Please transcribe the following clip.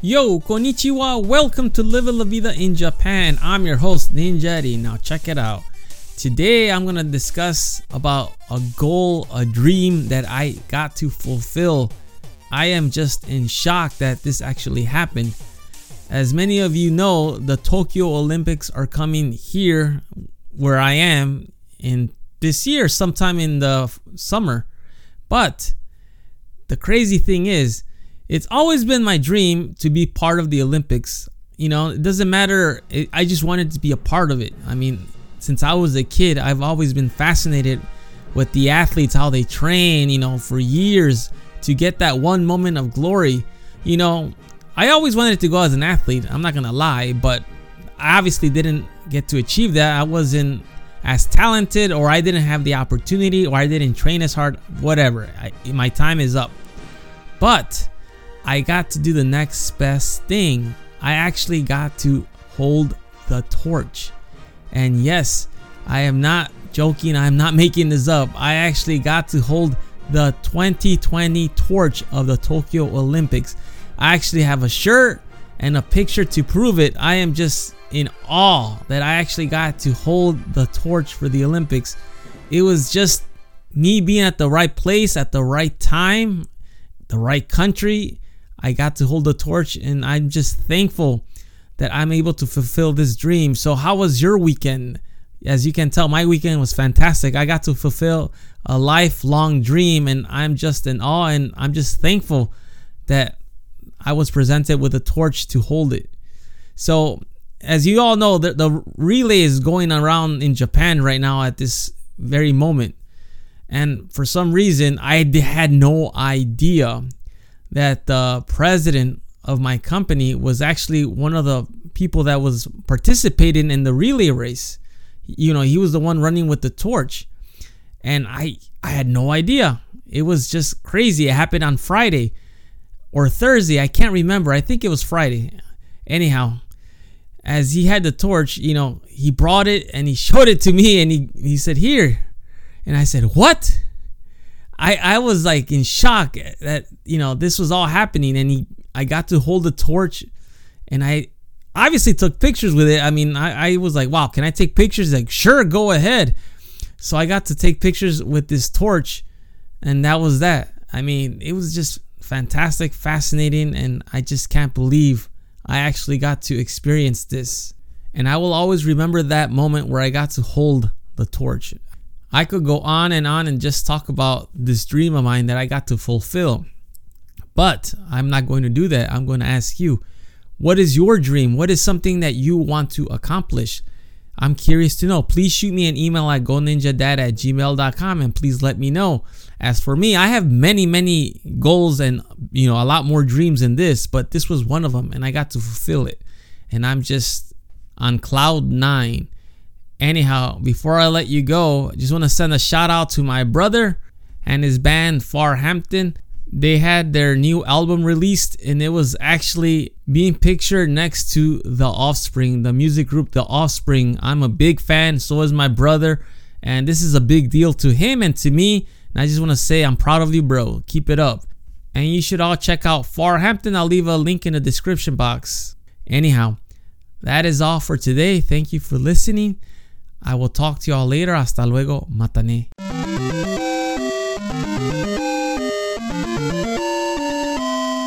Yo, konnichiwa. Welcome to Live La Vida in Japan. I'm your host Ninjari. Now check it out. Today I'm to discuss about a goal, a dream that I got to fulfill. I am just in shock that this actually happened. As many of you know, the Tokyo Olympics are coming here where I am in this year sometime in the summer. But the crazy thing is it's always been my dream to be part of the Olympics. You know, it doesn't matter. I just wanted to be a part of it. I mean, since I was a kid, I've always been fascinated with the athletes, how they train, you know, for years to get that one moment of glory. You know, I always wanted to go as an athlete. I'm not to lie, but I obviously didn't get to achieve that. I wasn't as talented, or I didn't have the opportunity, or I didn't train as hard, whatever. I, my time is up. But I got to do the next best thing. I actually got to hold the torch. And yes, I am not joking, I'm not making this up. I actually got to hold the 2020 torch of the Tokyo Olympics. I actually have a shirt and a picture to prove it. I am just in awe that I actually got to hold the torch for the Olympics. It was just me being at the right place at the right time, the right country, I got to hold the torch and I'm just thankful that I'm able to fulfill this dream. So, how was your weekend? As you can tell, my weekend was fantastic. I got to fulfill a lifelong dream and I'm just in awe and I'm just thankful that I was presented with a torch to hold it. So, as you all know, the, the relay is going around in Japan right now at this very moment. And for some reason, I had no idea that the president of my company was actually one of the people that was participating in the relay race. You know, he was the one running with the torch. And I I had no idea. It was just crazy. It happened on Friday or Thursday. I can't remember. I think it was Friday. Anyhow, as he had the torch, you know, he brought it and he showed it to me and he, he said, Here. And I said, What? I I was like in shock that you know this was all happening, and he I got to hold the torch, and I obviously took pictures with it. I mean, I, I was like, wow, can I take pictures? Like, sure, go ahead. So I got to take pictures with this torch, and that was that. I mean, it was just fantastic, fascinating, and I just can't believe I actually got to experience this. And I will always remember that moment where I got to hold the torch. I could go on and on and just talk about this dream of mine that I got to fulfill. But I'm not going to do that. I'm going to ask you, what is your dream? What is something that you want to accomplish? I'm curious to know. Please shoot me an email at goninjadad at gmail.com and please let me know. As for me, I have many, many goals and you know a lot more dreams than this, but this was one of them and I got to fulfill it. And I'm just on cloud nine. Anyhow, before I let you go, I just want to send a shout out to my brother and his band Farhampton. They had their new album released and it was actually being pictured next to The Offspring, the music group The Offspring. I'm a big fan, so is my brother, and this is a big deal to him and to me. And I just want to say I'm proud of you, bro. Keep it up. And you should all check out Farhampton. I'll leave a link in the description box. Anyhow, that is all for today. Thank you for listening. I will talk to y'all later. Hasta luego. Matane.